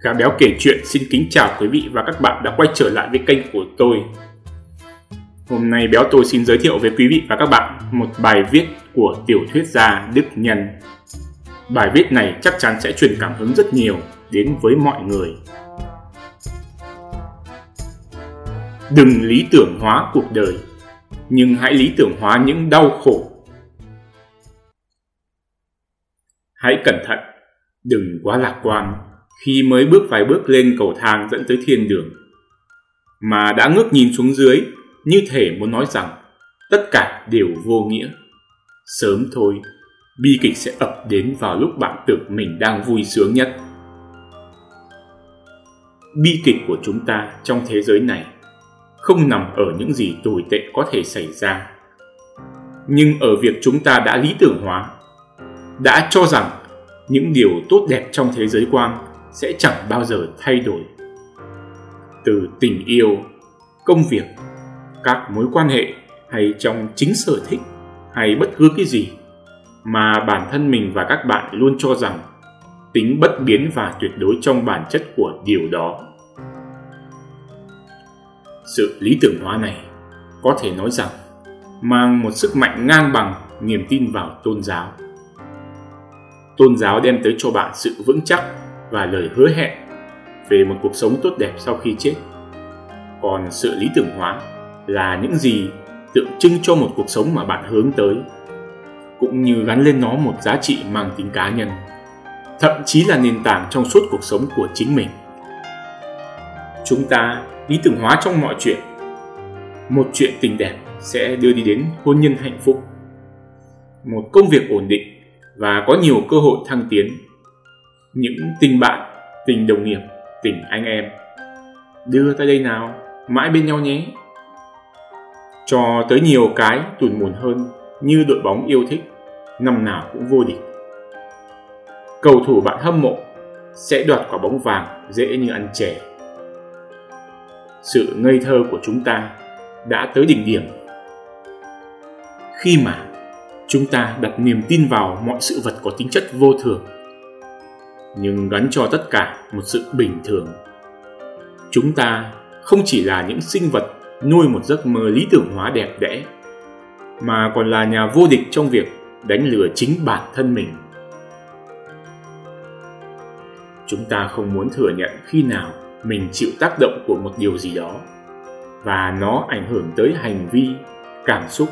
Gà béo kể chuyện xin kính chào quý vị và các bạn đã quay trở lại với kênh của tôi. Hôm nay béo tôi xin giới thiệu với quý vị và các bạn một bài viết của tiểu thuyết gia Đức Nhân. Bài viết này chắc chắn sẽ truyền cảm hứng rất nhiều đến với mọi người. Đừng lý tưởng hóa cuộc đời, nhưng hãy lý tưởng hóa những đau khổ. Hãy cẩn thận, đừng quá lạc quan khi mới bước vài bước lên cầu thang dẫn tới thiên đường. Mà đã ngước nhìn xuống dưới, như thể muốn nói rằng tất cả đều vô nghĩa. Sớm thôi, bi kịch sẽ ập đến vào lúc bạn tưởng mình đang vui sướng nhất. Bi kịch của chúng ta trong thế giới này không nằm ở những gì tồi tệ có thể xảy ra. Nhưng ở việc chúng ta đã lý tưởng hóa, đã cho rằng những điều tốt đẹp trong thế giới quan sẽ chẳng bao giờ thay đổi. Từ tình yêu, công việc, các mối quan hệ hay trong chính sở thích hay bất cứ cái gì mà bản thân mình và các bạn luôn cho rằng tính bất biến và tuyệt đối trong bản chất của điều đó. Sự lý tưởng hóa này có thể nói rằng mang một sức mạnh ngang bằng niềm tin vào tôn giáo. Tôn giáo đem tới cho bạn sự vững chắc và lời hứa hẹn về một cuộc sống tốt đẹp sau khi chết. Còn sự lý tưởng hóa là những gì tượng trưng cho một cuộc sống mà bạn hướng tới, cũng như gắn lên nó một giá trị mang tính cá nhân, thậm chí là nền tảng trong suốt cuộc sống của chính mình. Chúng ta lý tưởng hóa trong mọi chuyện. Một chuyện tình đẹp sẽ đưa đi đến hôn nhân hạnh phúc. Một công việc ổn định và có nhiều cơ hội thăng tiến những tình bạn, tình đồng nghiệp, tình anh em. Đưa tay đây nào, mãi bên nhau nhé. Cho tới nhiều cái tủn mồn hơn như đội bóng yêu thích, năm nào cũng vô địch. Cầu thủ bạn hâm mộ sẽ đoạt quả bóng vàng dễ như ăn chè. Sự ngây thơ của chúng ta đã tới đỉnh điểm. Khi mà chúng ta đặt niềm tin vào mọi sự vật có tính chất vô thường nhưng gắn cho tất cả một sự bình thường. Chúng ta không chỉ là những sinh vật nuôi một giấc mơ lý tưởng hóa đẹp đẽ, mà còn là nhà vô địch trong việc đánh lừa chính bản thân mình. Chúng ta không muốn thừa nhận khi nào mình chịu tác động của một điều gì đó, và nó ảnh hưởng tới hành vi, cảm xúc,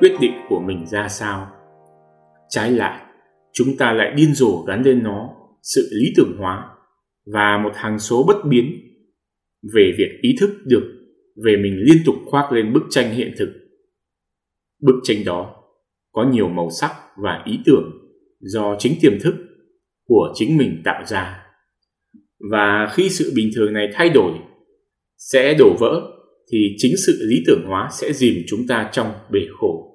quyết định của mình ra sao. Trái lại, chúng ta lại điên rồ gắn lên nó sự lý tưởng hóa và một hàng số bất biến về việc ý thức được về mình liên tục khoác lên bức tranh hiện thực. Bức tranh đó có nhiều màu sắc và ý tưởng do chính tiềm thức của chính mình tạo ra. Và khi sự bình thường này thay đổi, sẽ đổ vỡ thì chính sự lý tưởng hóa sẽ dìm chúng ta trong bể khổ.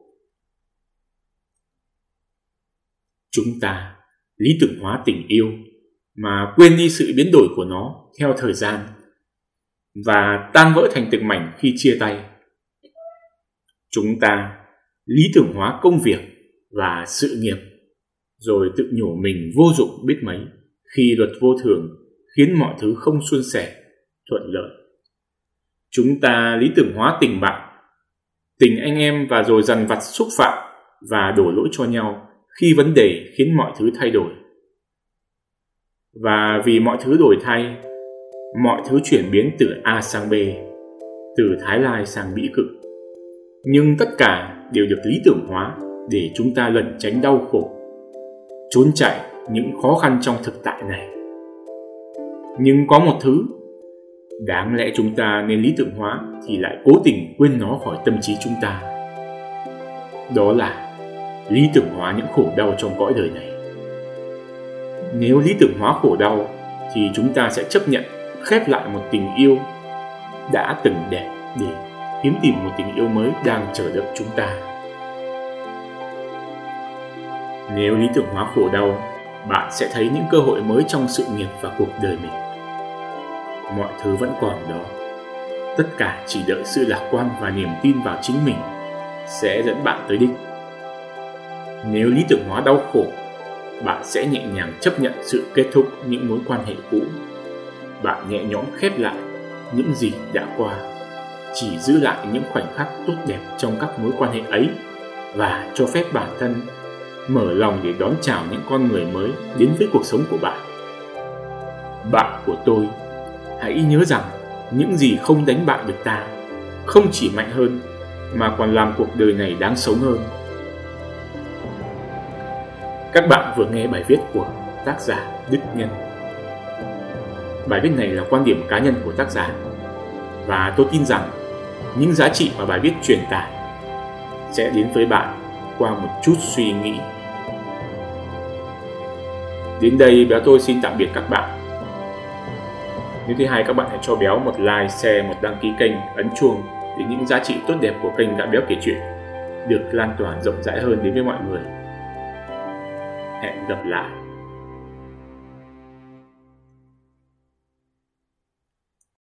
Chúng ta lý tưởng hóa tình yêu mà quên đi sự biến đổi của nó theo thời gian và tan vỡ thành từng mảnh khi chia tay. Chúng ta lý tưởng hóa công việc và sự nghiệp rồi tự nhủ mình vô dụng biết mấy khi luật vô thường khiến mọi thứ không suôn sẻ, thuận lợi. Chúng ta lý tưởng hóa tình bạn, tình anh em và rồi dằn vặt xúc phạm và đổ lỗi cho nhau khi vấn đề khiến mọi thứ thay đổi. Và vì mọi thứ đổi thay, mọi thứ chuyển biến từ A sang B, từ Thái Lai sang Mỹ Cực. Nhưng tất cả đều được lý tưởng hóa để chúng ta lẩn tránh đau khổ, trốn chạy những khó khăn trong thực tại này. Nhưng có một thứ đáng lẽ chúng ta nên lý tưởng hóa thì lại cố tình quên nó khỏi tâm trí chúng ta. Đó là lý tưởng hóa những khổ đau trong cõi đời này. Nếu lý tưởng hóa khổ đau thì chúng ta sẽ chấp nhận khép lại một tình yêu đã từng đẹp để kiếm tìm một tình yêu mới đang chờ đợi chúng ta. Nếu lý tưởng hóa khổ đau, bạn sẽ thấy những cơ hội mới trong sự nghiệp và cuộc đời mình. Mọi thứ vẫn còn đó. Tất cả chỉ đợi sự lạc quan và niềm tin vào chính mình sẽ dẫn bạn tới đích. Nếu lý tưởng hóa đau khổ, bạn sẽ nhẹ nhàng chấp nhận sự kết thúc những mối quan hệ cũ. Bạn nhẹ nhõm khép lại những gì đã qua chỉ giữ lại những khoảnh khắc tốt đẹp trong các mối quan hệ ấy và cho phép bản thân mở lòng để đón chào những con người mới đến với cuộc sống của bạn. Bạn của tôi hãy nhớ rằng những gì không đánh bại được ta không chỉ mạnh hơn mà còn làm cuộc đời này đáng sống hơn các bạn vừa nghe bài viết của tác giả Đức Nhân. Bài viết này là quan điểm cá nhân của tác giả và tôi tin rằng những giá trị mà bài viết truyền tải sẽ đến với bạn qua một chút suy nghĩ. Đến đây béo tôi xin tạm biệt các bạn. Nếu thứ hai các bạn hãy cho béo một like, share, một đăng ký kênh, ấn chuông để những giá trị tốt đẹp của kênh đã béo kể chuyện được lan tỏa rộng rãi hơn đến với mọi người. Hẹn gặp lại.